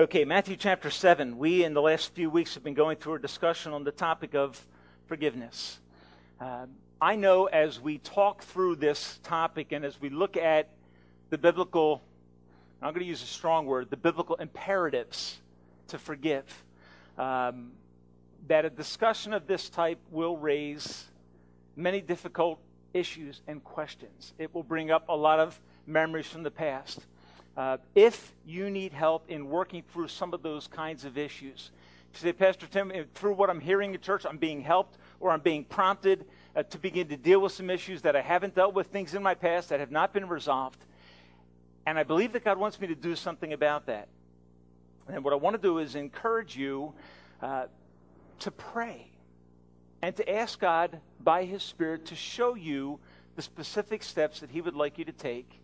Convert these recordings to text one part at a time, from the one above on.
Okay, Matthew chapter 7. We, in the last few weeks, have been going through a discussion on the topic of forgiveness. Uh, I know as we talk through this topic and as we look at the biblical, I'm going to use a strong word, the biblical imperatives to forgive, um, that a discussion of this type will raise many difficult issues and questions. It will bring up a lot of memories from the past. Uh, if you need help in working through some of those kinds of issues, say, Pastor Tim, through what I'm hearing in church, I'm being helped or I'm being prompted uh, to begin to deal with some issues that I haven't dealt with, things in my past that have not been resolved. And I believe that God wants me to do something about that. And what I want to do is encourage you uh, to pray and to ask God by His Spirit to show you the specific steps that He would like you to take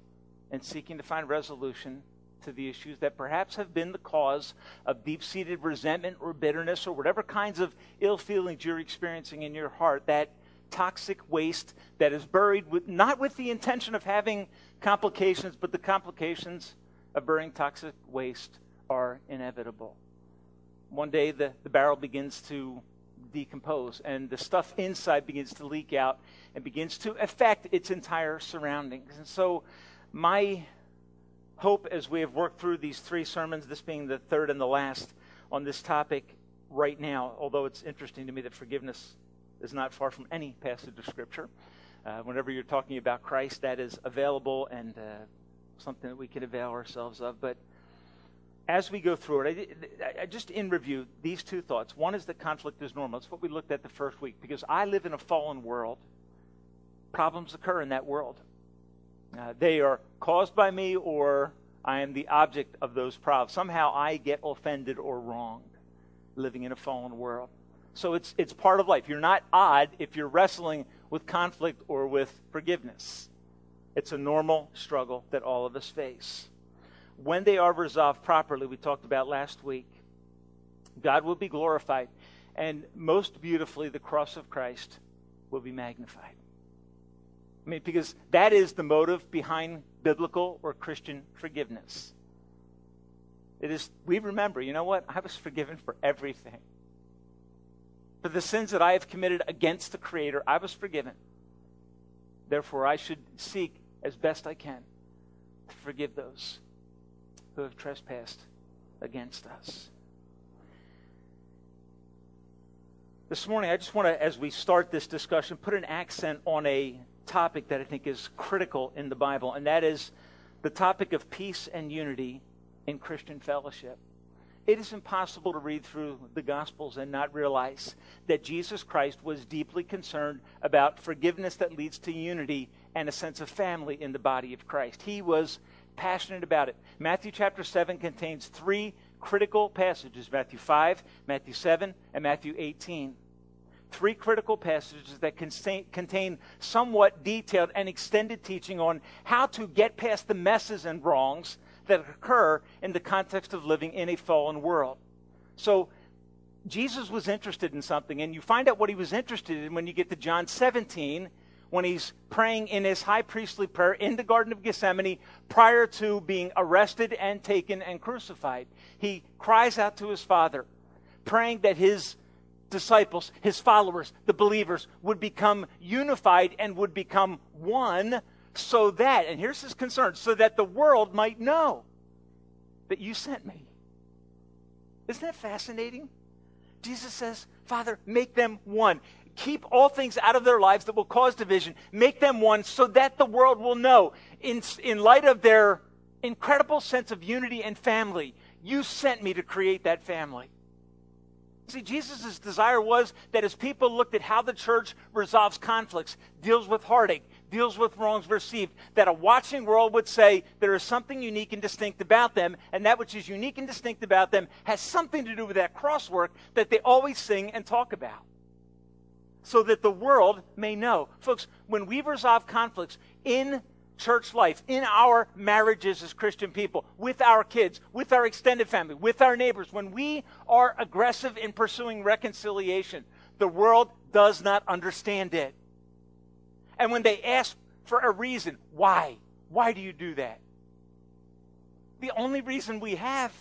in seeking to find resolution to the issues that perhaps have been the cause of deep seated resentment or bitterness or whatever kinds of ill feelings you're experiencing in your heart. That toxic waste that is buried with, not with the intention of having complications, but the complications of burying toxic waste are inevitable. One day the, the barrel begins to decompose and the stuff inside begins to leak out and begins to affect its entire surroundings. And so, my hope as we have worked through these three sermons, this being the third and the last on this topic right now, although it's interesting to me that forgiveness is not far from any passage of Scripture. Uh, whenever you're talking about Christ, that is available and uh, something that we can avail ourselves of. But as we go through it, I, I, just in review, these two thoughts. One is that conflict is normal. That's what we looked at the first week. Because I live in a fallen world, problems occur in that world. Uh, they are caused by me, or I am the object of those problems. Somehow I get offended or wronged living in a fallen world. So it's, it's part of life. You're not odd if you're wrestling with conflict or with forgiveness. It's a normal struggle that all of us face. When they are resolved properly, we talked about last week, God will be glorified. And most beautifully, the cross of Christ will be magnified. I mean, because that is the motive behind biblical or Christian forgiveness. It is, we remember, you know what? I was forgiven for everything. For the sins that I have committed against the Creator, I was forgiven. Therefore, I should seek as best I can to forgive those who have trespassed against us. This morning, I just want to, as we start this discussion, put an accent on a topic that I think is critical in the Bible, and that is the topic of peace and unity in Christian fellowship. It is impossible to read through the Gospels and not realize that Jesus Christ was deeply concerned about forgiveness that leads to unity and a sense of family in the body of Christ. He was passionate about it. Matthew chapter 7 contains three critical passages Matthew 5, Matthew 7, and Matthew 18. Three critical passages that contain somewhat detailed and extended teaching on how to get past the messes and wrongs that occur in the context of living in a fallen world. So, Jesus was interested in something, and you find out what he was interested in when you get to John 17, when he's praying in his high priestly prayer in the Garden of Gethsemane prior to being arrested and taken and crucified. He cries out to his Father, praying that his disciples, his followers, the believers, would become unified and would become one so that, and here's his concern, so that the world might know that you sent me. Isn't that fascinating? Jesus says, Father, make them one. Keep all things out of their lives that will cause division. Make them one so that the world will know, in, in light of their incredible sense of unity and family, you sent me to create that family. See, Jesus' desire was that as people looked at how the church resolves conflicts, deals with heartache, deals with wrongs received, that a watching world would say there is something unique and distinct about them, and that which is unique and distinct about them has something to do with that crosswork that they always sing and talk about. So that the world may know. Folks, when we resolve conflicts in church life, in our marriages as Christian people, with our kids, with our extended family, with our neighbors, when we are aggressive in pursuing reconciliation, the world does not understand it. And when they ask for a reason, why? Why do you do that? The only reason we have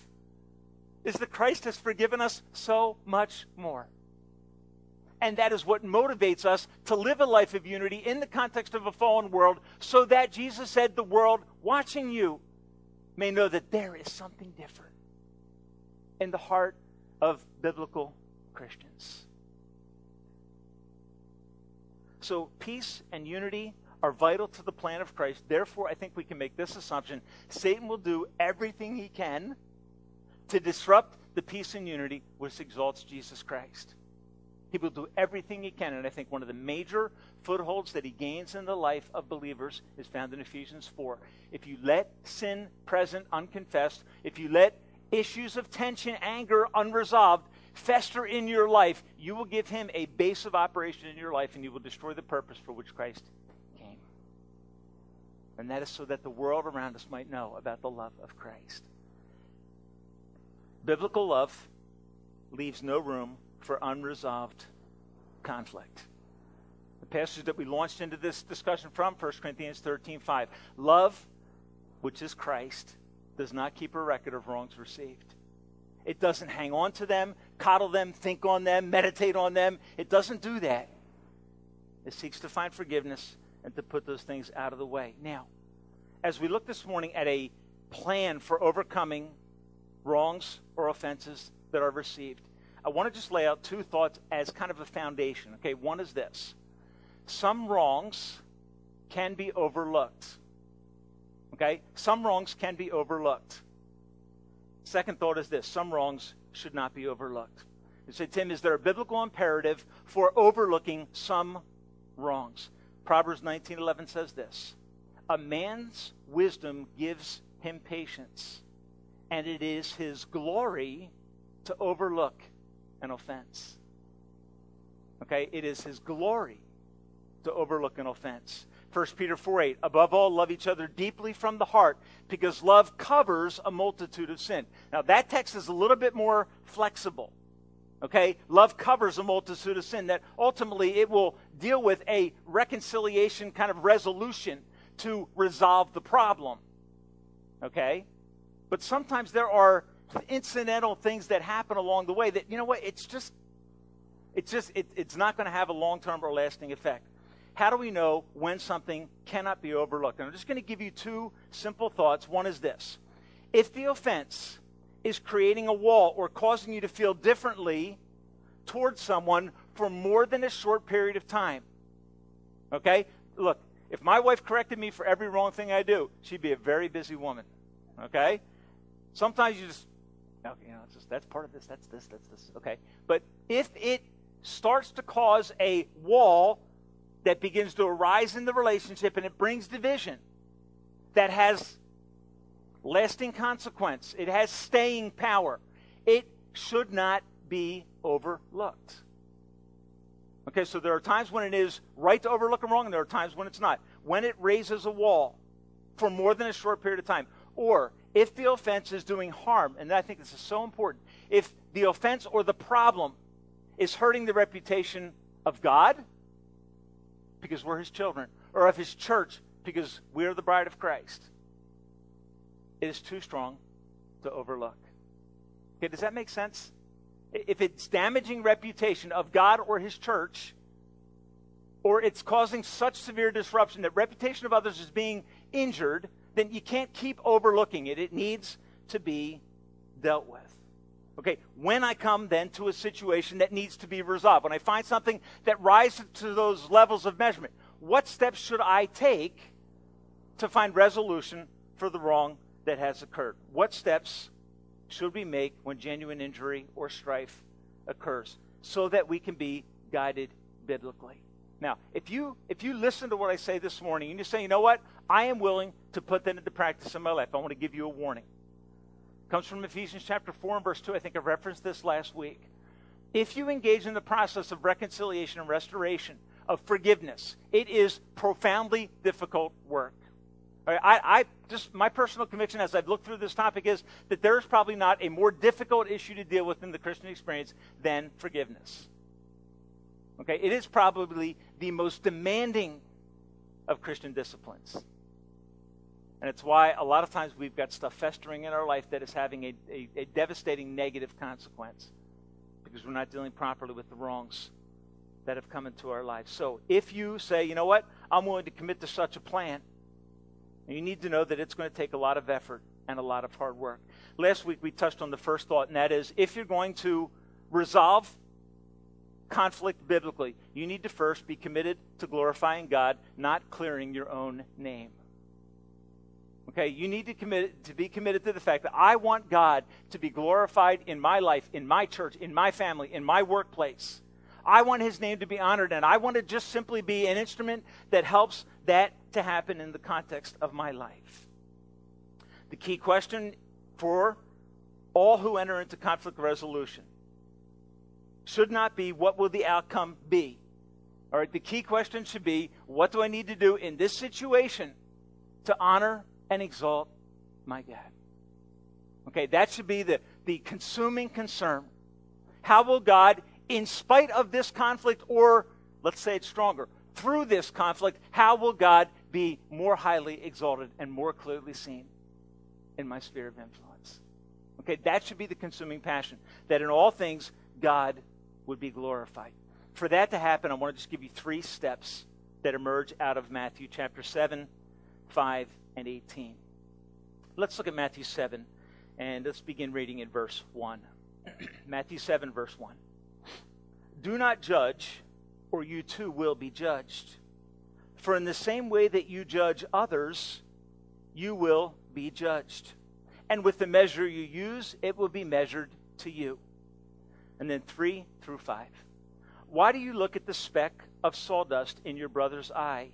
is that Christ has forgiven us so much more. And that is what motivates us to live a life of unity in the context of a fallen world, so that Jesus said, The world watching you may know that there is something different in the heart of biblical Christians. So, peace and unity are vital to the plan of Christ. Therefore, I think we can make this assumption Satan will do everything he can to disrupt the peace and unity which exalts Jesus Christ. He will do everything he can. And I think one of the major footholds that he gains in the life of believers is found in Ephesians 4. If you let sin present unconfessed, if you let issues of tension, anger unresolved fester in your life, you will give him a base of operation in your life and you will destroy the purpose for which Christ came. And that is so that the world around us might know about the love of Christ. Biblical love leaves no room for unresolved conflict. The passage that we launched into this discussion from 1 Corinthians 13 5. Love, which is Christ, does not keep a record of wrongs received. It doesn't hang on to them, coddle them, think on them, meditate on them. It doesn't do that. It seeks to find forgiveness and to put those things out of the way. Now, as we look this morning at a plan for overcoming wrongs or offenses that are received, I want to just lay out two thoughts as kind of a foundation. Okay, one is this some wrongs can be overlooked. Okay, some wrongs can be overlooked. Second thought is this some wrongs should not be overlooked. You say, Tim, is there a biblical imperative for overlooking some wrongs? Proverbs 19:11 says this: A man's wisdom gives him patience, and it is his glory to overlook an offense. Okay? It is his glory to overlook an offense. 1 Peter 4 8, above all, love each other deeply from the heart because love covers a multitude of sin. Now, that text is a little bit more flexible. Okay? Love covers a multitude of sin, that ultimately it will deal with a reconciliation kind of resolution to resolve the problem. Okay? But sometimes there are incidental things that happen along the way that, you know what, it's just, it's just, it, it's not going to have a long term or lasting effect. How do we know when something cannot be overlooked? And I'm just going to give you two simple thoughts. One is this if the offense is creating a wall or causing you to feel differently towards someone for more than a short period of time, okay? Look, if my wife corrected me for every wrong thing I do, she'd be a very busy woman, okay? Sometimes you just Okay, you know, just, that's part of this, that's this, that's this. Okay. But if it starts to cause a wall that begins to arise in the relationship and it brings division that has lasting consequence, it has staying power, it should not be overlooked. Okay, so there are times when it is right to overlook a wrong, and there are times when it's not. When it raises a wall for more than a short period of time, or if the offense is doing harm, and I think this is so important, if the offense or the problem is hurting the reputation of God, because we're his children, or of his church, because we are the bride of Christ, it is too strong to overlook. Okay, does that make sense? If it's damaging reputation of God or his church, or it's causing such severe disruption that reputation of others is being injured, then you can't keep overlooking it. It needs to be dealt with. Okay, when I come then to a situation that needs to be resolved, when I find something that rises to those levels of measurement, what steps should I take to find resolution for the wrong that has occurred? What steps should we make when genuine injury or strife occurs so that we can be guided biblically? Now, if you if you listen to what I say this morning and you say, you know what, I am willing to put that into practice in my life, I want to give you a warning. It comes from Ephesians chapter four and verse two. I think I referenced this last week. If you engage in the process of reconciliation and restoration, of forgiveness, it is profoundly difficult work. I, I, just my personal conviction as I've looked through this topic is that there is probably not a more difficult issue to deal with in the Christian experience than forgiveness. Okay, it is probably the most demanding of Christian disciplines. And it's why a lot of times we've got stuff festering in our life that is having a, a, a devastating negative consequence because we're not dealing properly with the wrongs that have come into our lives. So if you say, you know what, I'm willing to commit to such a plan, you need to know that it's going to take a lot of effort and a lot of hard work. Last week we touched on the first thought, and that is if you're going to resolve conflict biblically, you need to first be committed to glorifying God, not clearing your own name. Okay, you need to commit to be committed to the fact that I want God to be glorified in my life, in my church, in my family, in my workplace. I want his name to be honored, and I want to just simply be an instrument that helps that to happen in the context of my life. The key question for all who enter into conflict resolution should not be what will the outcome be. All right, the key question should be what do I need to do in this situation to honor and exalt my God? Okay, that should be the, the consuming concern. How will God, in spite of this conflict, or let's say it's stronger, through this conflict, how will God be more highly exalted and more clearly seen in my sphere of influence? Okay, that should be the consuming passion. That in all things, God would be glorified. For that to happen, I want to just give you three steps that emerge out of Matthew chapter 7, 5, and 18. Let's look at Matthew 7, and let's begin reading in verse 1. Matthew 7, verse 1. Do not judge, or you too will be judged. For in the same way that you judge others, you will be judged. And with the measure you use, it will be measured to you and then 3 through 5. Why do you look at the speck of sawdust in your brother's eye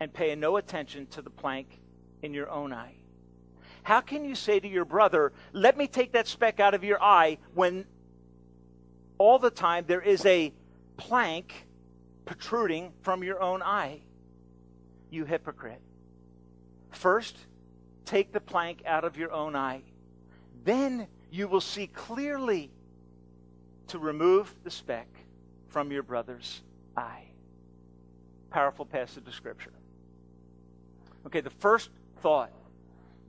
and pay no attention to the plank in your own eye? How can you say to your brother, Let me take that speck out of your eye, when all the time there is a plank protruding from your own eye? You hypocrite. First, take the plank out of your own eye. Then you will see clearly to remove the speck from your brother's eye. Powerful passage of Scripture. Okay, the first thought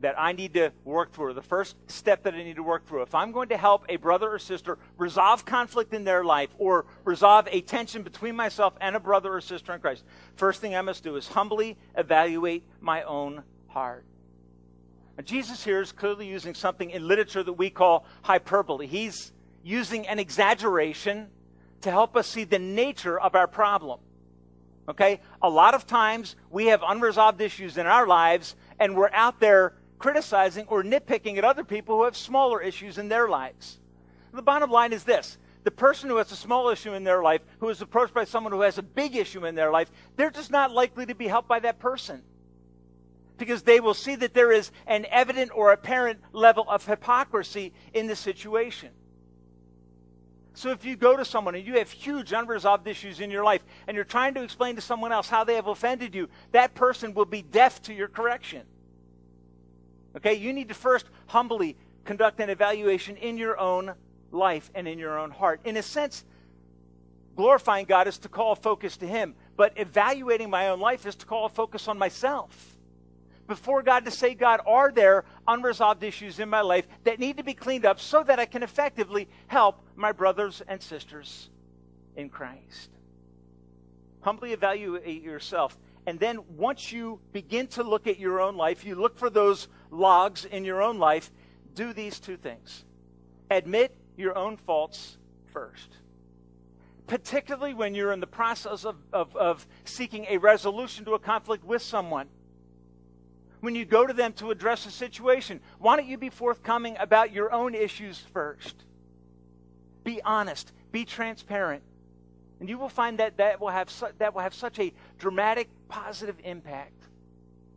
that I need to work through, the first step that I need to work through, if I'm going to help a brother or sister resolve conflict in their life or resolve a tension between myself and a brother or sister in Christ, first thing I must do is humbly evaluate my own heart. Now, Jesus here is clearly using something in literature that we call hyperbole. He's using an exaggeration to help us see the nature of our problem. Okay? A lot of times we have unresolved issues in our lives and we're out there criticizing or nitpicking at other people who have smaller issues in their lives. The bottom line is this the person who has a small issue in their life, who is approached by someone who has a big issue in their life, they're just not likely to be helped by that person. Because they will see that there is an evident or apparent level of hypocrisy in the situation. So if you go to someone and you have huge unresolved issues in your life and you're trying to explain to someone else how they have offended you, that person will be deaf to your correction. Okay, you need to first humbly conduct an evaluation in your own life and in your own heart. In a sense, glorifying God is to call focus to Him, but evaluating my own life is to call focus on myself before God to say, God, are there unresolved issues in my life that need to be cleaned up so that I can effectively help my brothers and sisters in Christ? Humbly evaluate yourself. And then once you begin to look at your own life, you look for those logs in your own life, do these two things admit your own faults first particularly when you're in the process of, of, of, seeking a resolution to a conflict with someone when you go to them to address a situation? Why don't you be forthcoming about your own issues first? Be honest, be transparent. And you will find that that will have, su- that will have such a dramatic positive impact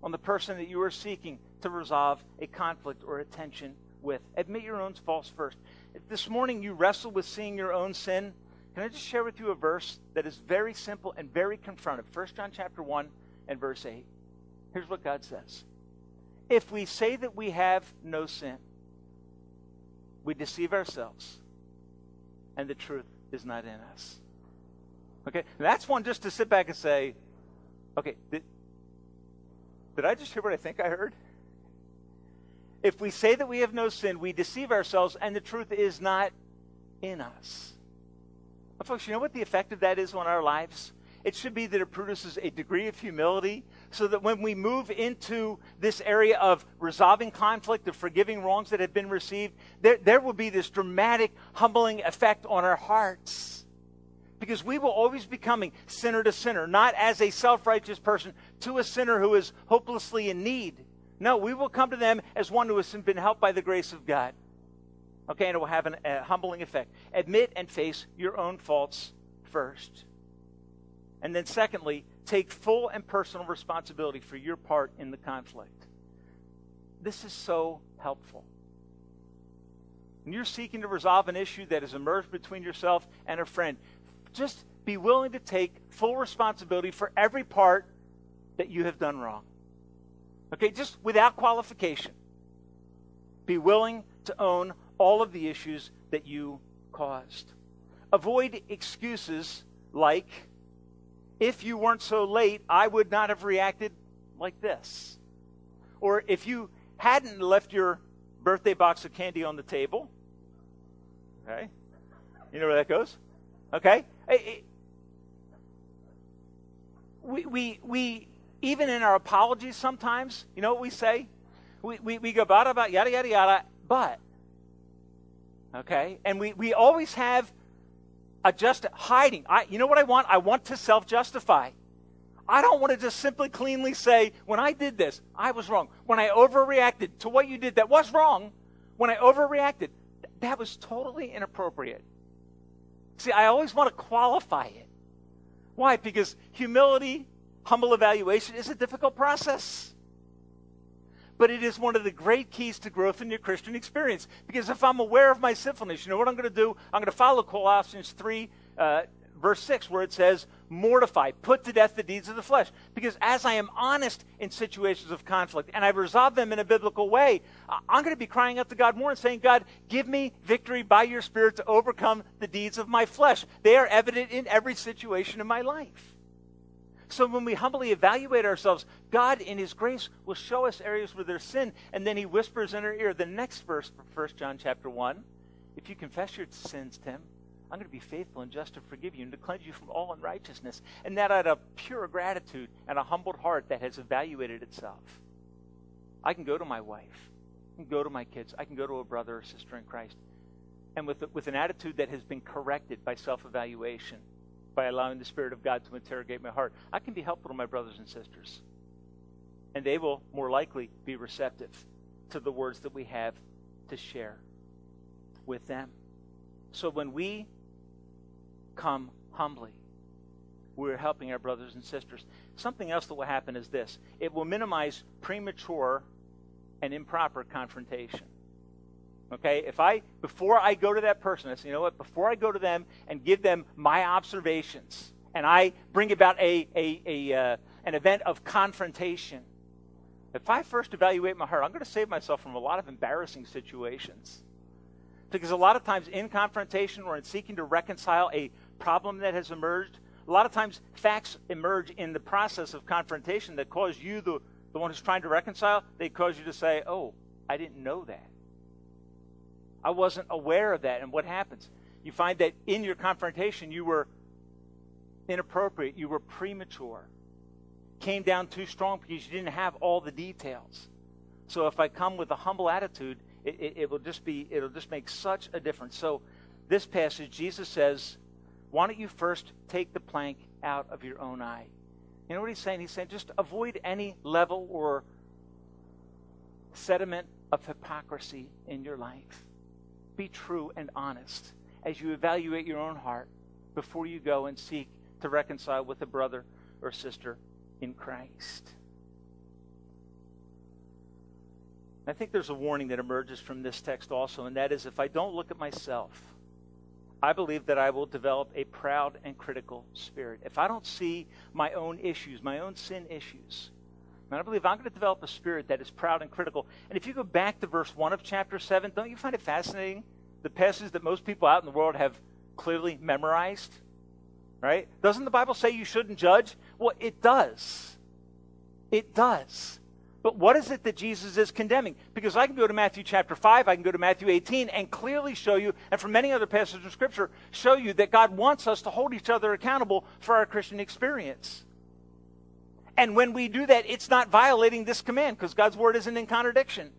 on the person that you are seeking to resolve a conflict or a tension with. Admit your own faults first. If this morning you wrestle with seeing your own sin, can I just share with you a verse that is very simple and very confrontive? 1 John chapter 1 and verse 8. Here's what God says if we say that we have no sin, we deceive ourselves, and the truth is not in us. Okay? That's one just to sit back and say, okay, did, did I just hear what I think I heard? If we say that we have no sin, we deceive ourselves, and the truth is not in us. But folks, you know what the effect of that is on our lives? It should be that it produces a degree of humility so that when we move into this area of resolving conflict, of forgiving wrongs that have been received, there, there will be this dramatic, humbling effect on our hearts. Because we will always be coming sinner to sinner, not as a self righteous person to a sinner who is hopelessly in need. No, we will come to them as one who has been helped by the grace of God. Okay, and it will have an, a humbling effect. Admit and face your own faults first. And then, secondly, take full and personal responsibility for your part in the conflict. This is so helpful. When you're seeking to resolve an issue that has emerged between yourself and a friend, just be willing to take full responsibility for every part that you have done wrong. Okay, just without qualification. Be willing to own all of the issues that you caused. Avoid excuses like, if you weren't so late, I would not have reacted like this. Or if you hadn't left your birthday box of candy on the table, okay, you know where that goes? Okay? we, we, we even in our apologies sometimes, you know what we say? We, we, we go bada about yada yada yada, but. Okay? And we, we always have a just hiding. I, you know what I want? I want to self justify. I don't want to just simply cleanly say, when I did this, I was wrong. When I overreacted to what you did that was wrong, when I overreacted, that was totally inappropriate. See, I always want to qualify it. Why? Because humility humble evaluation is a difficult process. But it is one of the great keys to growth in your Christian experience. Because if I'm aware of my sinfulness, you know what I'm going to do? I'm going to follow Colossians 3, uh, verse 6, where it says, Mortify, put to death the deeds of the flesh. Because as I am honest in situations of conflict and I've resolved them in a biblical way, I'm going to be crying out to God more and saying, God, give me victory by your Spirit to overcome the deeds of my flesh. They are evident in every situation in my life. So when we humbly evaluate ourselves, God in his grace will show us areas where there's sin, and then he whispers in our ear the next verse from 1 John chapter 1. If you confess your sins Tim, I'm going to be faithful and just to forgive you and to cleanse you from all unrighteousness. And that out of pure gratitude and a humbled heart that has evaluated itself. I can go to my wife. I can go to my kids. I can go to a brother or sister in Christ. And with, with an attitude that has been corrected by self evaluation by allowing the Spirit of God to interrogate my heart. I can be helpful to my brothers and sisters. And they will more likely be receptive to the words that we have to share with them. So when we come humbly, we're helping our brothers and sisters. Something else that will happen is this it will minimize premature and improper confrontation. Okay, if I before I go to that person, I say, you know what? Before I go to them and give them my observations, and I bring about a, a, a uh, an event of confrontation, if I first evaluate my heart, I'm going to save myself from a lot of embarrassing situations. Because a lot of times in confrontation or in seeking to reconcile a problem that has emerged, a lot of times facts emerge in the process of confrontation that cause you, the, the one who's trying to reconcile, they cause you to say, oh, I didn't know that. I wasn't aware of that. And what happens? You find that in your confrontation, you were inappropriate, you were premature, came down too strong because you didn't have all the details. So if I come with a humble attitude, it, it, it will just be, it'll just make such a difference. So this passage, Jesus says, why don't you first take the plank out of your own eye? You know what he's saying? He's saying just avoid any level or sediment of hypocrisy in your life be true and honest as you evaluate your own heart before you go and seek to reconcile with a brother or sister in Christ. I think there's a warning that emerges from this text also, and that is if I don't look at myself, I believe that I will develop a proud and critical spirit. If I don't see my own issues, my own sin issues, and I believe I'm going to develop a spirit that is proud and critical. And if you go back to verse 1 of chapter 7, don't you find it fascinating? The passage that most people out in the world have clearly memorized? Right? Doesn't the Bible say you shouldn't judge? Well, it does. It does. But what is it that Jesus is condemning? Because I can go to Matthew chapter 5, I can go to Matthew 18, and clearly show you, and from many other passages of Scripture, show you that God wants us to hold each other accountable for our Christian experience. And when we do that, it's not violating this command because God's word isn't in contradiction.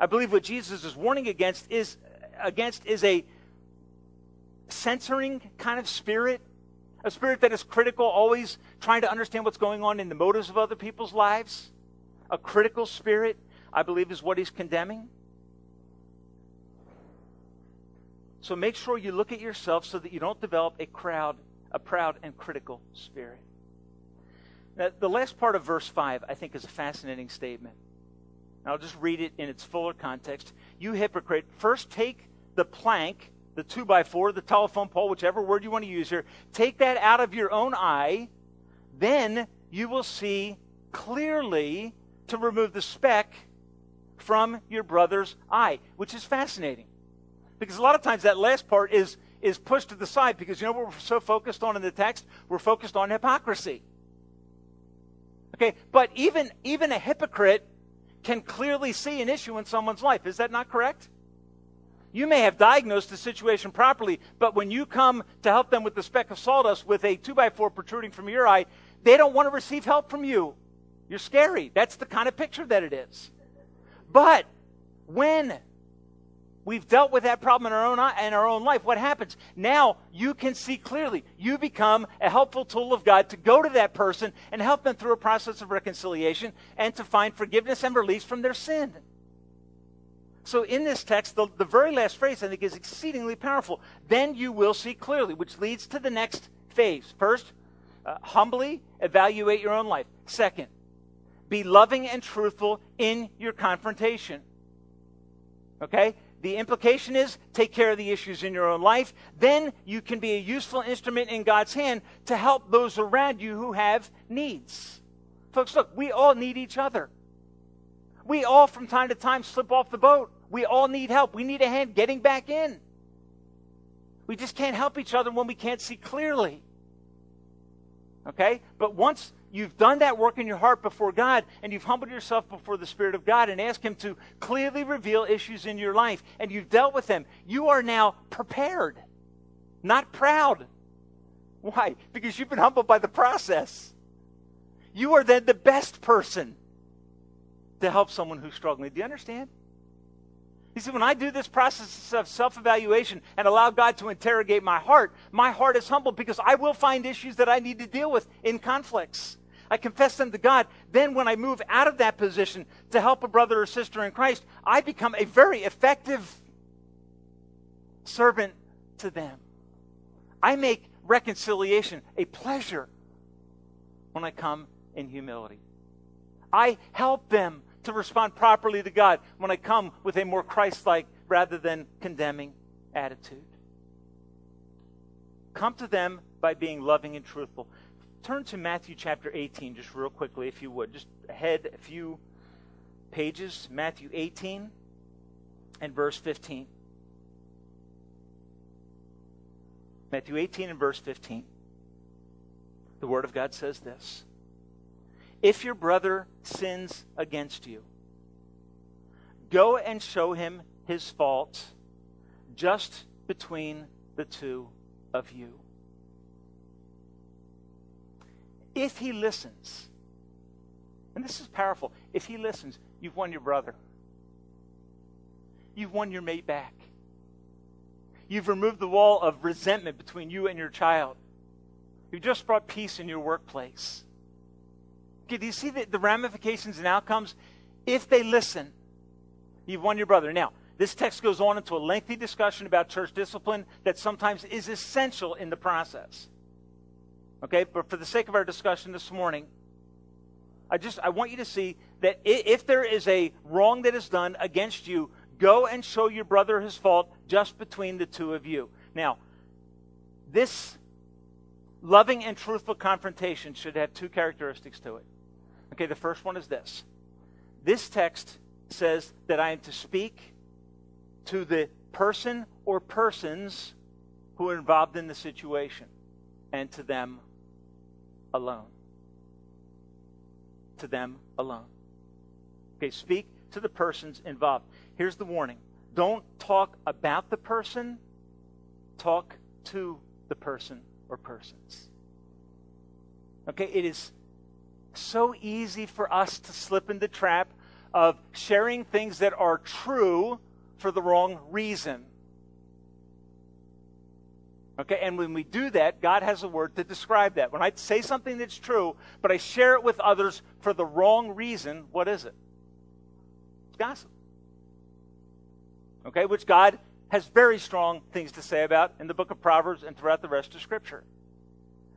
I believe what Jesus is warning against is against is a censoring kind of spirit, a spirit that is critical, always trying to understand what's going on in the motives of other people's lives. A critical spirit, I believe, is what he's condemning. So make sure you look at yourself so that you don't develop a crowd, a proud and critical spirit. Now, the last part of verse 5, I think, is a fascinating statement. I'll just read it in its fuller context. You hypocrite, first take the plank, the two by four, the telephone pole, whichever word you want to use here, take that out of your own eye, then you will see clearly to remove the speck from your brother's eye, which is fascinating. Because a lot of times that last part is, is pushed to the side because you know what we're so focused on in the text? We're focused on hypocrisy. Okay, but even, even a hypocrite can clearly see an issue in someone's life. Is that not correct? You may have diagnosed the situation properly, but when you come to help them with the speck of sawdust with a 2 by 4 protruding from your eye, they don't want to receive help from you. You're scary. That's the kind of picture that it is. But when we've dealt with that problem in our own in our own life, what happens? Now you can see clearly. You become a helpful tool of God to go to that person and help them through a process of reconciliation and to find forgiveness and release from their sin. So in this text, the, the very last phrase I think is exceedingly powerful. Then you will see clearly, which leads to the next phase. First, uh, humbly evaluate your own life. Second, be loving and truthful in your confrontation. Okay? The implication is take care of the issues in your own life. Then you can be a useful instrument in God's hand to help those around you who have needs. Folks, look, we all need each other. We all, from time to time, slip off the boat. We all need help. We need a hand getting back in. We just can't help each other when we can't see clearly. Okay? But once you've done that work in your heart before God and you've humbled yourself before the Spirit of God and asked Him to clearly reveal issues in your life and you've dealt with them, you are now prepared, not proud. Why? Because you've been humbled by the process. You are then the best person to help someone who's struggling. Do you understand? You see, when I do this process of self evaluation and allow God to interrogate my heart, my heart is humbled because I will find issues that I need to deal with in conflicts. I confess them to God. Then, when I move out of that position to help a brother or sister in Christ, I become a very effective servant to them. I make reconciliation a pleasure when I come in humility. I help them to respond properly to God when I come with a more Christ like rather than condemning attitude. Come to them by being loving and truthful. Turn to Matthew chapter 18 just real quickly, if you would. Just ahead a few pages. Matthew 18 and verse 15. Matthew 18 and verse 15. The Word of God says this if your brother sins against you, go and show him his fault just between the two of you. If he listens, and this is powerful, if he listens, you've won your brother. You've won your mate back. You've removed the wall of resentment between you and your child. You've just brought peace in your workplace. Do you see the, the ramifications and outcomes? If they listen, you've won your brother. Now, this text goes on into a lengthy discussion about church discipline that sometimes is essential in the process. Okay, but for the sake of our discussion this morning, I just I want you to see that if there is a wrong that is done against you, go and show your brother his fault just between the two of you. Now, this loving and truthful confrontation should have two characteristics to it. Okay, the first one is this. This text says that I am to speak to the person or persons who are involved in the situation and to them alone. To them alone. Okay, speak to the persons involved. Here's the warning don't talk about the person, talk to the person or persons. Okay, it is so easy for us to slip into the trap of sharing things that are true for the wrong reason. Okay, and when we do that, God has a word to describe that. When I say something that's true, but I share it with others for the wrong reason, what is it? It's gossip. Okay, which God has very strong things to say about in the book of Proverbs and throughout the rest of Scripture.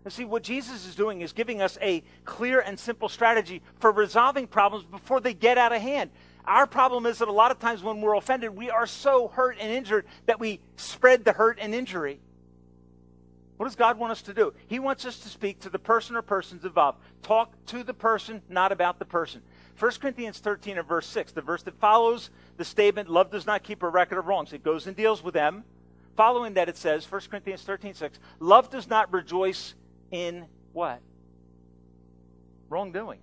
And see, what Jesus is doing is giving us a clear and simple strategy for resolving problems before they get out of hand. Our problem is that a lot of times when we're offended, we are so hurt and injured that we spread the hurt and injury. What does God want us to do? He wants us to speak to the person or persons involved. Talk to the person, not about the person. 1 Corinthians 13 and verse 6, the verse that follows the statement, love does not keep a record of wrongs. It goes and deals with them. Following that, it says, 1 Corinthians 13, 6, love does not rejoice in what? Wrongdoing.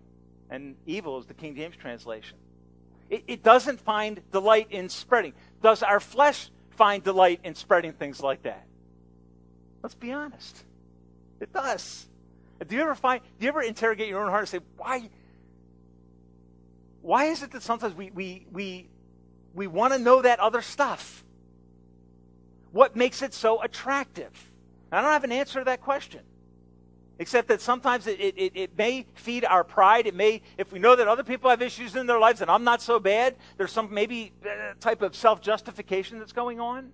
And evil is the King James translation. It, it doesn't find delight in spreading. Does our flesh find delight in spreading things like that? Let's be honest. It does. Do you ever find, do you ever interrogate your own heart and say, why, why is it that sometimes we, we, we, we want to know that other stuff? What makes it so attractive? I don't have an answer to that question. Except that sometimes it, it, it may feed our pride. It may, if we know that other people have issues in their lives and I'm not so bad, there's some maybe uh, type of self justification that's going on.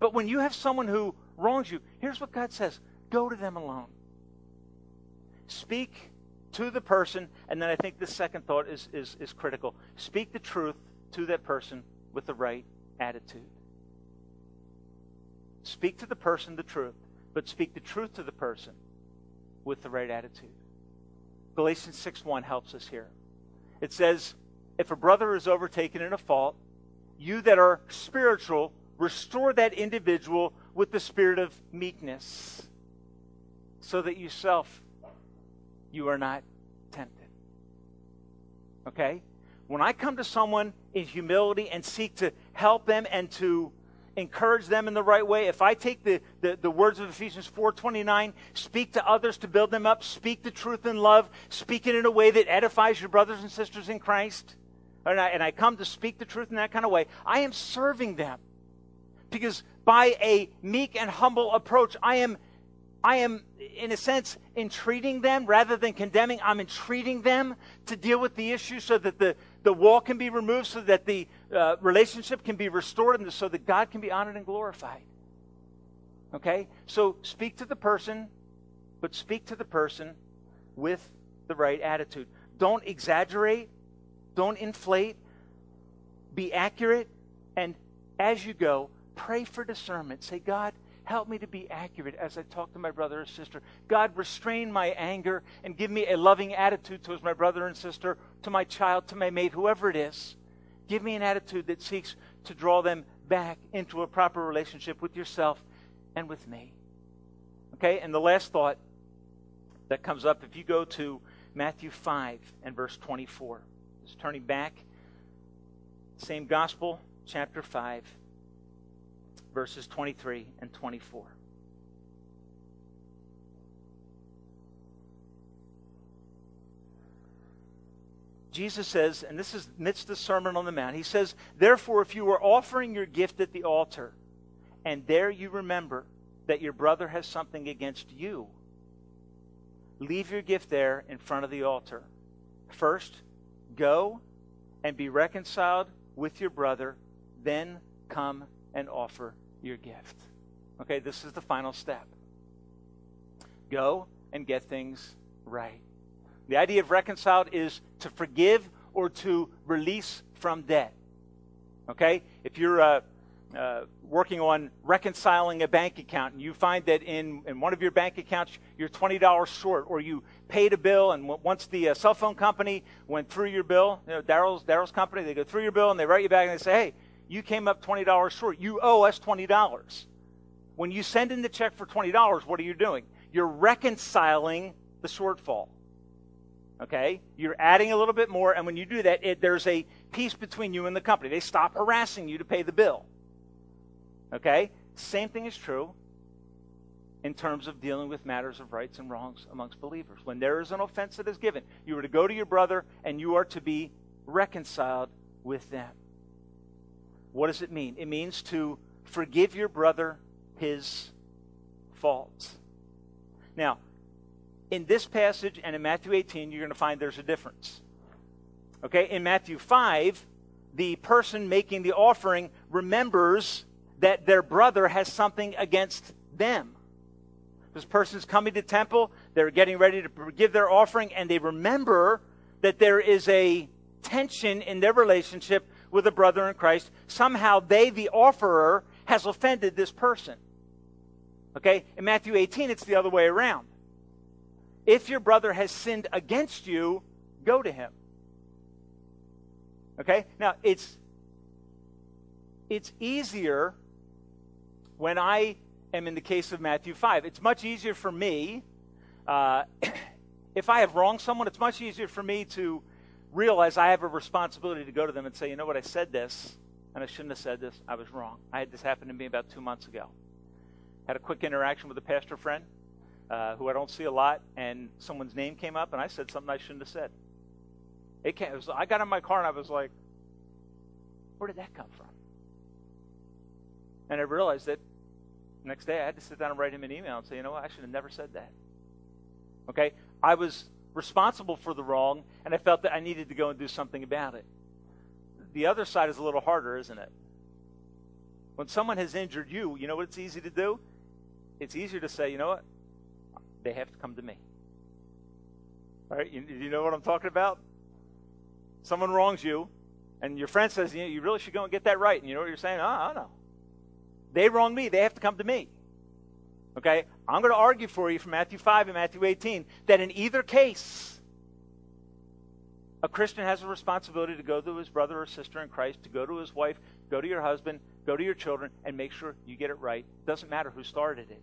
But when you have someone who wrongs you, here's what God says go to them alone. Speak to the person, and then I think the second thought is, is, is critical. Speak the truth to that person with the right attitude. Speak to the person the truth, but speak the truth to the person with the right attitude. Galatians 6 1 helps us here. It says, If a brother is overtaken in a fault, you that are spiritual, restore that individual with the spirit of meekness, so that yourself you are not tempted. Okay? When I come to someone in humility and seek to help them and to encourage them in the right way, if I take the, the, the, words of Ephesians 4.29, speak to others to build them up, speak the truth in love, speak it in a way that edifies your brothers and sisters in Christ, and I, and I come to speak the truth in that kind of way, I am serving them. Because by a meek and humble approach, I am I am, in a sense, entreating them rather than condemning. I'm entreating them to deal with the issue so that the, the wall can be removed, so that the uh, relationship can be restored, and so that God can be honored and glorified. Okay? So speak to the person, but speak to the person with the right attitude. Don't exaggerate, don't inflate, be accurate, and as you go, pray for discernment. Say, God, Help me to be accurate as I talk to my brother or sister. God, restrain my anger and give me a loving attitude towards my brother and sister, to my child, to my mate, whoever it is. Give me an attitude that seeks to draw them back into a proper relationship with yourself and with me. Okay, and the last thought that comes up, if you go to Matthew 5 and verse 24, just turning back, same gospel, chapter 5 verses 23 and 24. Jesus says, and this is amidst the Sermon on the Mount, he says, Therefore, if you are offering your gift at the altar, and there you remember that your brother has something against you, leave your gift there in front of the altar. First, go and be reconciled with your brother, then come and offer your gift. Okay, this is the final step. Go and get things right. The idea of reconciled is to forgive or to release from debt. Okay? If you're uh, uh, working on reconciling a bank account and you find that in, in one of your bank accounts you're $20 short or you paid a bill and w- once the uh, cell phone company went through your bill, you know, Daryl's, Daryl's company, they go through your bill and they write you back and they say, hey, you came up $20 short. You owe us $20. When you send in the check for $20, what are you doing? You're reconciling the shortfall. Okay? You're adding a little bit more, and when you do that, it, there's a peace between you and the company. They stop harassing you to pay the bill. Okay? Same thing is true in terms of dealing with matters of rights and wrongs amongst believers. When there is an offense that is given, you are to go to your brother and you are to be reconciled with them. What does it mean? It means to forgive your brother his faults. Now, in this passage and in Matthew 18, you're going to find there's a difference. Okay, in Matthew 5, the person making the offering remembers that their brother has something against them. This person's coming to temple, they're getting ready to give their offering, and they remember that there is a tension in their relationship with a brother in Christ. Somehow they, the offerer, has offended this person. Okay? In Matthew 18, it's the other way around. If your brother has sinned against you, go to him. Okay? Now, it's it's easier when I am in the case of Matthew 5. It's much easier for me uh, if I have wronged someone, it's much easier for me to realize I have a responsibility to go to them and say, you know what, I said this, and I shouldn't have said this. I was wrong. I had this happen to me about two months ago. Had a quick interaction with a pastor friend uh, who I don't see a lot, and someone's name came up, and I said something I shouldn't have said. It, came, it was, I got in my car and I was like, where did that come from? And I realized that next day I had to sit down and write him an email and say, you know what, I should have never said that. Okay? I was responsible for the wrong, and I felt that I needed to go and do something about it. The other side is a little harder, isn't it? When someone has injured you, you know what it's easy to do? It's easier to say, you know what? They have to come to me. All right? You, you know what I'm talking about? Someone wrongs you, and your friend says, you, know, you really should go and get that right. And you know what you're saying? Oh, I don't know. They wronged me. They have to come to me. Okay? I'm going to argue for you from Matthew 5 and Matthew 18 that in either case, a Christian has a responsibility to go to his brother or sister in Christ, to go to his wife, go to your husband, go to your children, and make sure you get it right. Doesn't matter who started it.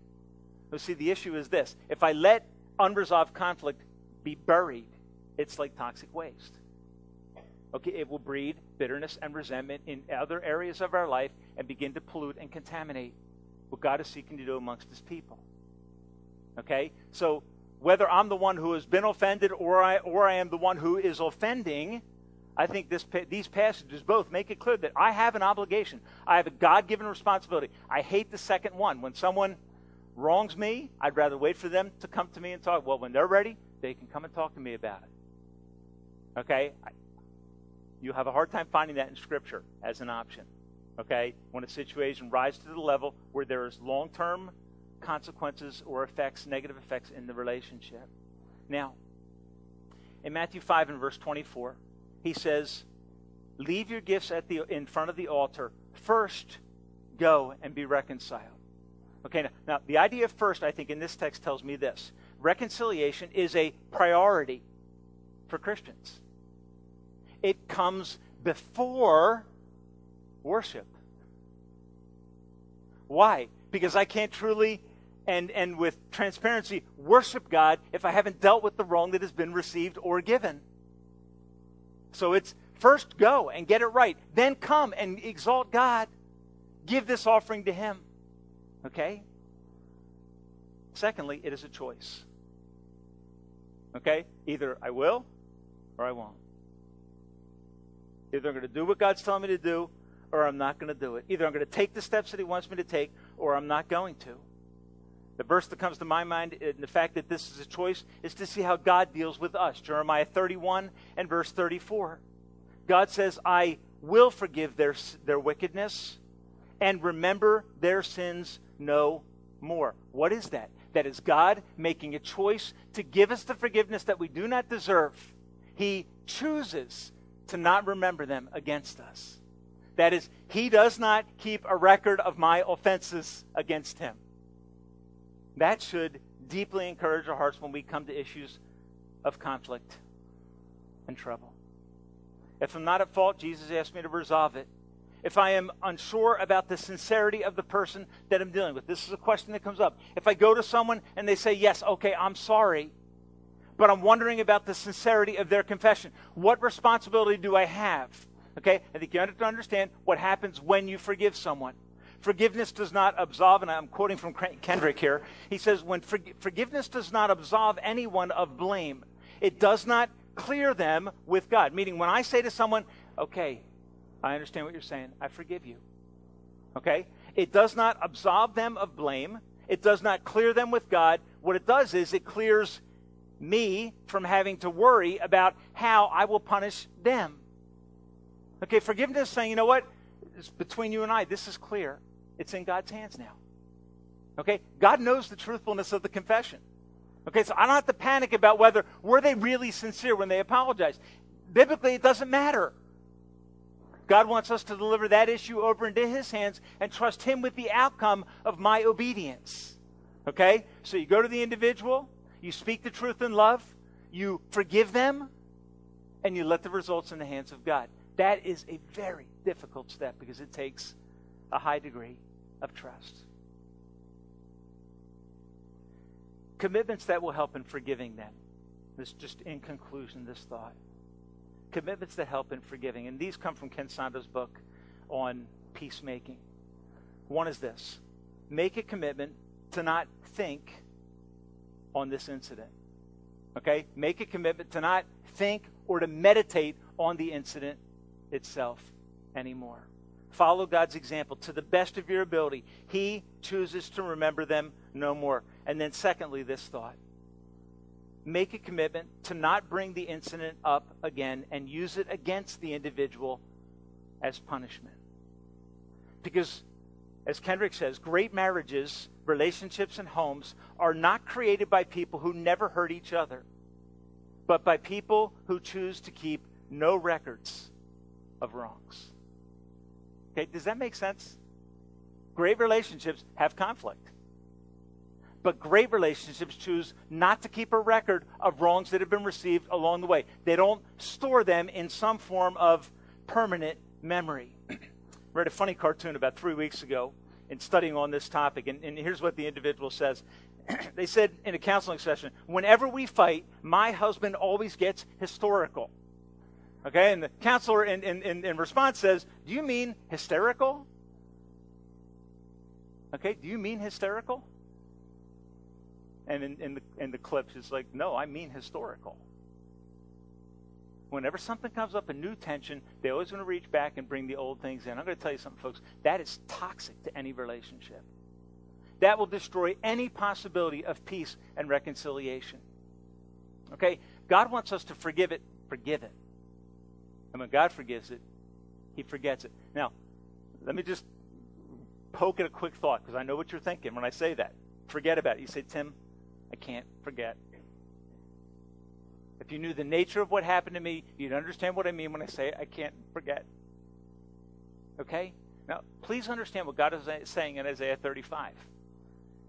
But see, the issue is this if I let unresolved conflict be buried, it's like toxic waste. Okay, it will breed bitterness and resentment in other areas of our life and begin to pollute and contaminate what God is seeking to do amongst his people. Okay? So whether I'm the one who has been offended or I, or I am the one who is offending, I think this, these passages both make it clear that I have an obligation. I have a God given responsibility. I hate the second one. When someone wrongs me, I'd rather wait for them to come to me and talk. Well, when they're ready, they can come and talk to me about it. Okay? You have a hard time finding that in Scripture as an option okay, when a situation rises to the level where there is long term consequences or effects, negative effects in the relationship. Now, in Matthew 5 and verse 24, he says, Leave your gifts at the, in front of the altar. First, go and be reconciled. Okay, now, now the idea of first, I think, in this text tells me this reconciliation is a priority for Christians. It comes before worship. Why? Because I can't truly and, and with transparency worship God if I haven't dealt with the wrong that has been received or given. So it's first go and get it right, then come and exalt God. Give this offering to Him. Okay? Secondly, it is a choice. Okay? Either I will or I won't. Either I'm going to do what God's telling me to do or I'm not going to do it. Either I'm going to take the steps that He wants me to take, or I'm not going to. The verse that comes to my mind, and the fact that this is a choice, is to see how God deals with us. Jeremiah 31 and verse 34. God says, I will forgive their, their wickedness and remember their sins no more. What is that? That is God making a choice to give us the forgiveness that we do not deserve. He chooses to not remember them against us. That is, he does not keep a record of my offenses against him. That should deeply encourage our hearts when we come to issues of conflict and trouble. If I'm not at fault, Jesus asked me to resolve it. If I am unsure about the sincerity of the person that I'm dealing with, this is a question that comes up. If I go to someone and they say, Yes, okay, I'm sorry, but I'm wondering about the sincerity of their confession. What responsibility do I have? Okay, I think you have to understand what happens when you forgive someone. Forgiveness does not absolve, and I'm quoting from Kendrick here. He says, when for, forgiveness does not absolve anyone of blame, it does not clear them with God. Meaning, when I say to someone, okay, I understand what you're saying, I forgive you. Okay? It does not absolve them of blame, it does not clear them with God. What it does is it clears me from having to worry about how I will punish them. Okay, forgiveness saying, you know what? It's between you and I. This is clear. It's in God's hands now. Okay? God knows the truthfulness of the confession. Okay, so I don't have to panic about whether were they really sincere when they apologized. Biblically, it doesn't matter. God wants us to deliver that issue over into His hands and trust Him with the outcome of my obedience. Okay? So you go to the individual, you speak the truth in love, you forgive them, and you let the results in the hands of God. That is a very difficult step because it takes a high degree of trust. Commitments that will help in forgiving them. This just in conclusion, this thought. Commitments that help in forgiving. And these come from Ken Sande's book on peacemaking. One is this make a commitment to not think on this incident. Okay? Make a commitment to not think or to meditate on the incident itself anymore. Follow God's example to the best of your ability. He chooses to remember them no more. And then, secondly, this thought make a commitment to not bring the incident up again and use it against the individual as punishment. Because, as Kendrick says, great marriages, relationships, and homes are not created by people who never hurt each other, but by people who choose to keep no records of wrongs. Okay, does that make sense? Great relationships have conflict. But great relationships choose not to keep a record of wrongs that have been received along the way. They don't store them in some form of permanent memory. read a funny cartoon about three weeks ago in studying on this topic, and, and here's what the individual says. they said in a counseling session, whenever we fight, my husband always gets historical. Okay, and the counselor in, in, in, response says, Do you mean hysterical? Okay, do you mean hysterical? And in, in, the, in the clip, she's like, No, I mean historical. Whenever something comes up, a new tension, they always want to reach back and bring the old things in. I'm going to tell you something, folks. That is toxic to any relationship. That will destroy any possibility of peace and reconciliation. Okay? God wants us to forgive it, forgive it. And when God forgives it, He forgets it. Now, let me just poke at a quick thought because I know what you're thinking when I say that. Forget about it. You say, Tim, I can't forget. If you knew the nature of what happened to me, you'd understand what I mean when I say I can't forget. Okay? Now, please understand what God is saying in Isaiah 35.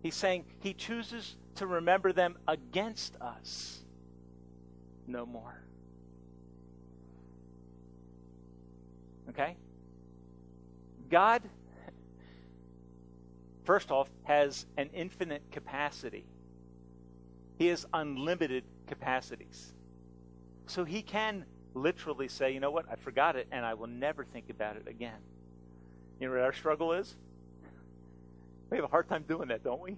He's saying He chooses to remember them against us no more. Okay? God, first off, has an infinite capacity. He has unlimited capacities. So he can literally say, you know what, I forgot it and I will never think about it again. You know what our struggle is? We have a hard time doing that, don't we?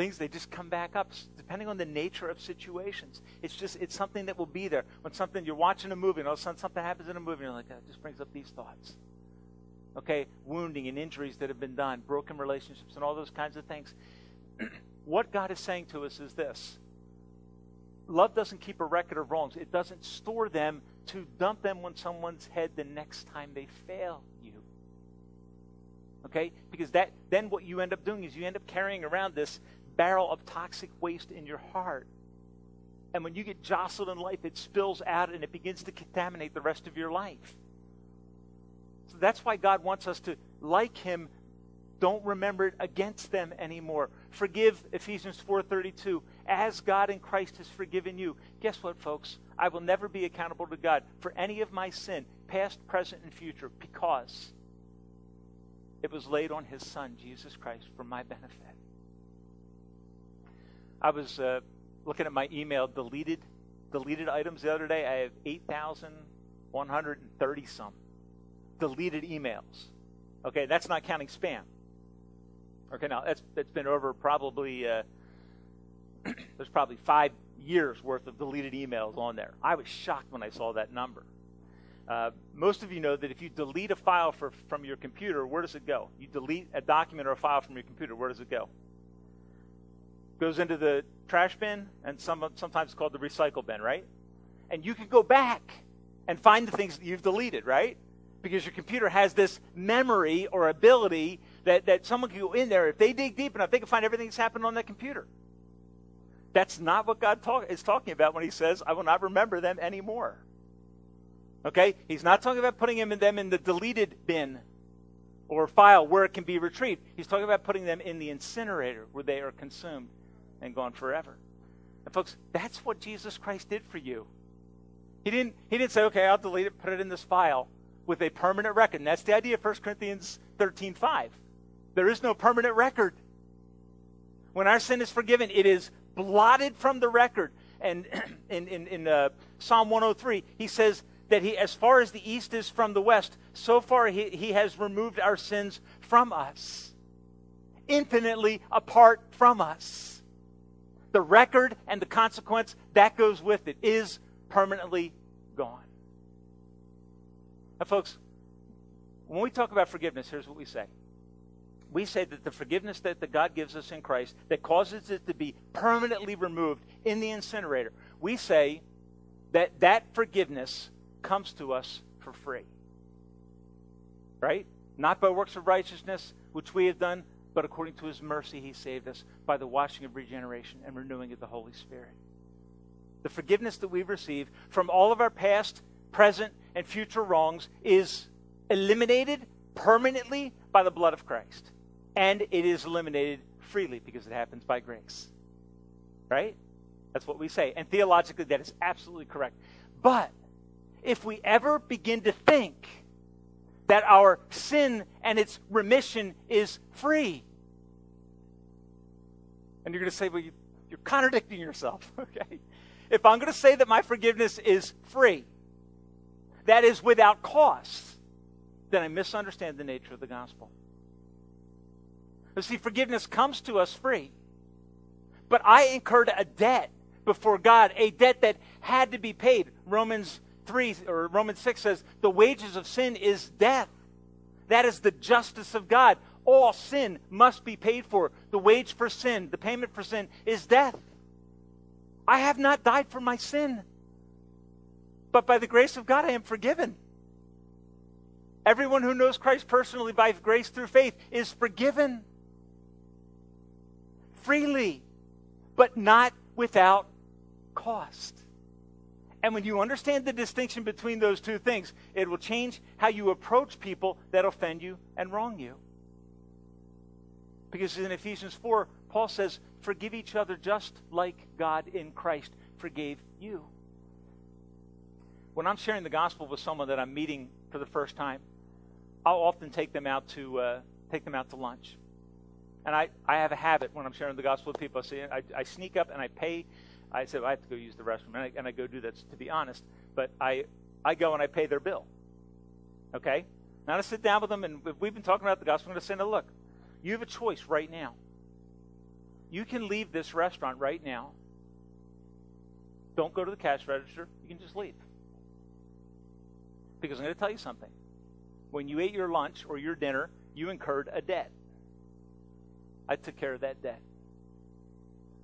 Things they just come back up depending on the nature of situations. It's just it's something that will be there. When something you're watching a movie and all of a sudden something happens in a movie and you're like ah, that just brings up these thoughts. Okay? Wounding and injuries that have been done broken relationships and all those kinds of things. What god is saying to us is this. Love doesn't keep a record of wrongs. It doesn't store them to dump them on someone's head the next time they fail you. Okay? Because that then what you end up doing is you end up carrying around this barrel of toxic waste in your heart. And when you get jostled in life, it spills out and it begins to contaminate the rest of your life. So that's why God wants us to, like Him, don't remember it against them anymore. Forgive Ephesians 4:32 as God in Christ has forgiven you. Guess what, folks? I will never be accountable to God for any of my sin, past, present, and future, because it was laid on His Son, Jesus Christ, for my benefit. I was uh, looking at my email, deleted deleted items the other day. I have 8,130 some deleted emails. Okay, that's not counting spam. Okay, now that's that's been over probably uh, there's probably five years worth of deleted emails on there. I was shocked when I saw that number. Uh, most of you know that if you delete a file for, from your computer, where does it go? You delete a document or a file from your computer, where does it go? Goes into the trash bin, and some, sometimes called the recycle bin, right? And you can go back and find the things that you've deleted, right? Because your computer has this memory or ability that, that someone can go in there. If they dig deep enough, they can find everything that's happened on that computer. That's not what God talk, is talking about when he says, I will not remember them anymore. Okay? He's not talking about putting them in the deleted bin or file where it can be retrieved. He's talking about putting them in the incinerator where they are consumed and gone forever. And folks, that's what Jesus Christ did for you. He didn't, he didn't say, okay, I'll delete it, put it in this file with a permanent record. And that's the idea of 1 Corinthians 13 5. There is no permanent record. When our sin is forgiven, it is blotted from the record. And in, in, in uh, Psalm 103, he says that he, as far as the east is from the west, so far he, he has removed our sins from us, infinitely apart from us. The record and the consequence that goes with it is permanently gone. Now, folks, when we talk about forgiveness, here's what we say we say that the forgiveness that the God gives us in Christ that causes it to be permanently removed in the incinerator, we say that that forgiveness comes to us for free. Right? Not by works of righteousness, which we have done, but according to his mercy, he saved us by the washing of regeneration and renewing of the Holy Spirit. The forgiveness that we receive from all of our past, present, and future wrongs is eliminated permanently by the blood of Christ and it is eliminated freely because it happens by grace. Right? That's what we say. And theologically, that is absolutely correct. But if we ever begin to think that our sin and its remission is free, and you're going to say, well, you, are contradicting yourself, okay? If I'm going to say that my forgiveness is free, that is without cost, then I misunderstand the nature of the gospel. You see, forgiveness comes to us free. But I incurred a debt before God, a debt that had to be paid. Romans 3 or Romans 6 says, the wages of sin is death. That is the justice of God. All sin must be paid for. The wage for sin, the payment for sin, is death. I have not died for my sin. But by the grace of God, I am forgiven. Everyone who knows Christ personally by grace through faith is forgiven freely, but not without cost. And when you understand the distinction between those two things, it will change how you approach people that offend you and wrong you. Because in Ephesians 4, Paul says, Forgive each other just like God in Christ forgave you. When I'm sharing the gospel with someone that I'm meeting for the first time, I'll often take them out to uh, take them out to lunch. And I, I have a habit when I'm sharing the gospel with people. I, I, I sneak up and I pay. I said, well, I have to go use the restroom. And I, and I go do that, to be honest. But I, I go and I pay their bill. Okay? Now to sit down with them, and we've been talking about the gospel. I'm going to say, now look, you have a choice right now. You can leave this restaurant right now. Don't go to the cash register. You can just leave. Because I'm going to tell you something. When you ate your lunch or your dinner, you incurred a debt. I took care of that debt.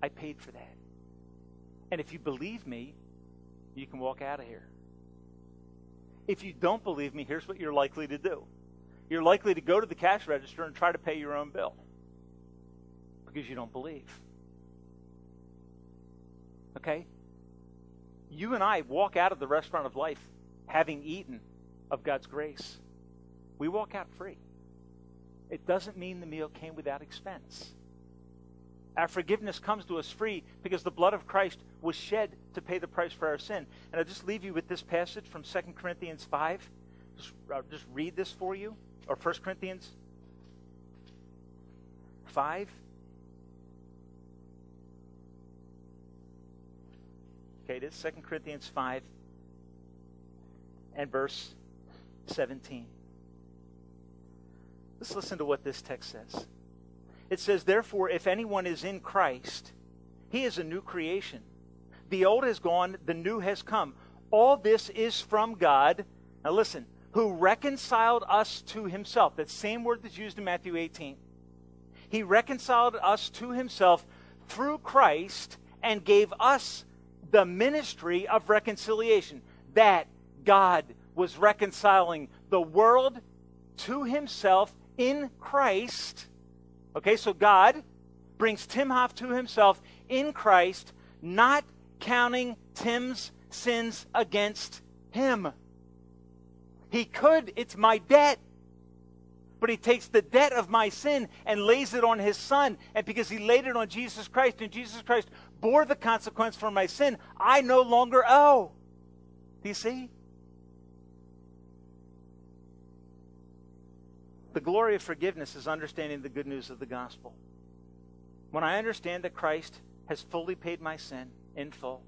I paid for that. And if you believe me, you can walk out of here. If you don't believe me, here's what you're likely to do you're likely to go to the cash register and try to pay your own bill because you don't believe. Okay? You and I walk out of the restaurant of life having eaten of God's grace. We walk out free it doesn't mean the meal came without expense. Our forgiveness comes to us free because the blood of Christ was shed to pay the price for our sin. And I'll just leave you with this passage from 2 Corinthians 5. Just, I'll just read this for you. Or 1 Corinthians 5. Okay, it is 2 Corinthians 5 and verse 17. Let's listen to what this text says. It says, Therefore, if anyone is in Christ, he is a new creation. The old has gone, the new has come. All this is from God. Now listen, who reconciled us to himself. That same word that's used in Matthew 18. He reconciled us to himself through Christ and gave us the ministry of reconciliation. That God was reconciling the world to himself in Christ. Okay, so God brings Tim Hoff to himself in Christ, not counting Tim's sins against him. He could, it's my debt. But he takes the debt of my sin and lays it on his son. And because he laid it on Jesus Christ and Jesus Christ bore the consequence for my sin, I no longer owe. Do you see? The glory of forgiveness is understanding the good news of the gospel. When I understand that Christ has fully paid my sin in full,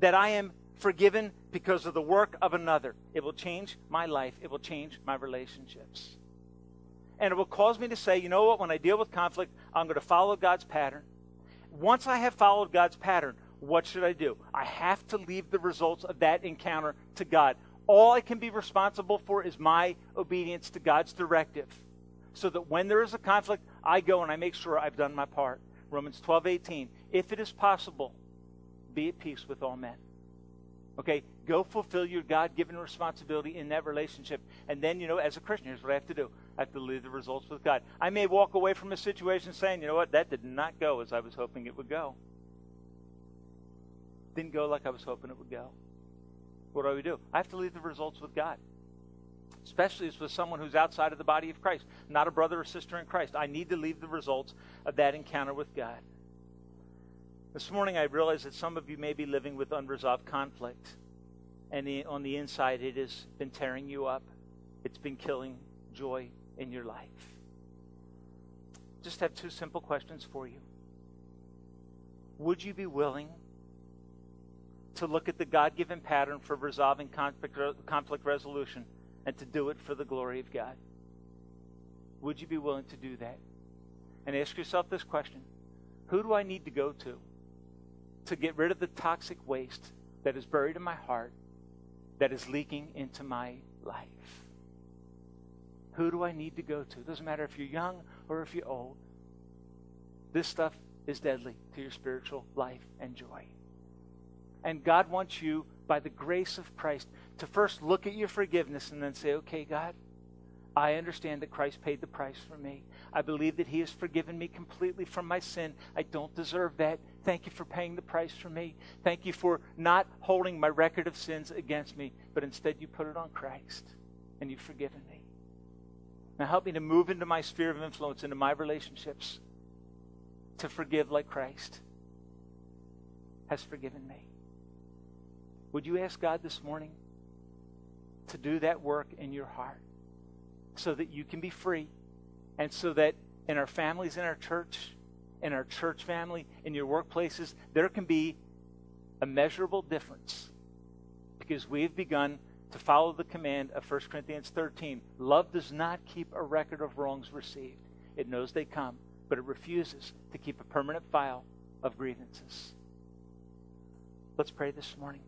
that I am forgiven because of the work of another, it will change my life, it will change my relationships. And it will cause me to say, you know what, when I deal with conflict, I'm going to follow God's pattern. Once I have followed God's pattern, what should I do? I have to leave the results of that encounter to God. All I can be responsible for is my obedience to God's directive. So that when there is a conflict, I go and I make sure I've done my part. Romans 12, 18. If it is possible, be at peace with all men. Okay, go fulfill your God given responsibility in that relationship. And then, you know, as a Christian, here's what I have to do I have to leave the results with God. I may walk away from a situation saying, you know what, that did not go as I was hoping it would go. Didn't go like I was hoping it would go. What do we do? I have to leave the results with God. Especially as with someone who's outside of the body of Christ, not a brother or sister in Christ. I need to leave the results of that encounter with God. This morning I realize that some of you may be living with unresolved conflict. And on the inside, it has been tearing you up. It's been killing joy in your life. Just have two simple questions for you. Would you be willing to look at the God given pattern for resolving conflict, conflict resolution and to do it for the glory of God? Would you be willing to do that? And ask yourself this question Who do I need to go to to get rid of the toxic waste that is buried in my heart, that is leaking into my life? Who do I need to go to? It doesn't matter if you're young or if you're old. This stuff is deadly to your spiritual life and joy. And God wants you, by the grace of Christ, to first look at your forgiveness and then say, okay, God, I understand that Christ paid the price for me. I believe that He has forgiven me completely from my sin. I don't deserve that. Thank you for paying the price for me. Thank you for not holding my record of sins against me, but instead you put it on Christ and you've forgiven me. Now help me to move into my sphere of influence, into my relationships, to forgive like Christ has forgiven me. Would you ask God this morning to do that work in your heart so that you can be free and so that in our families, in our church, in our church family, in your workplaces, there can be a measurable difference because we've begun to follow the command of 1 Corinthians 13. Love does not keep a record of wrongs received. It knows they come, but it refuses to keep a permanent file of grievances. Let's pray this morning.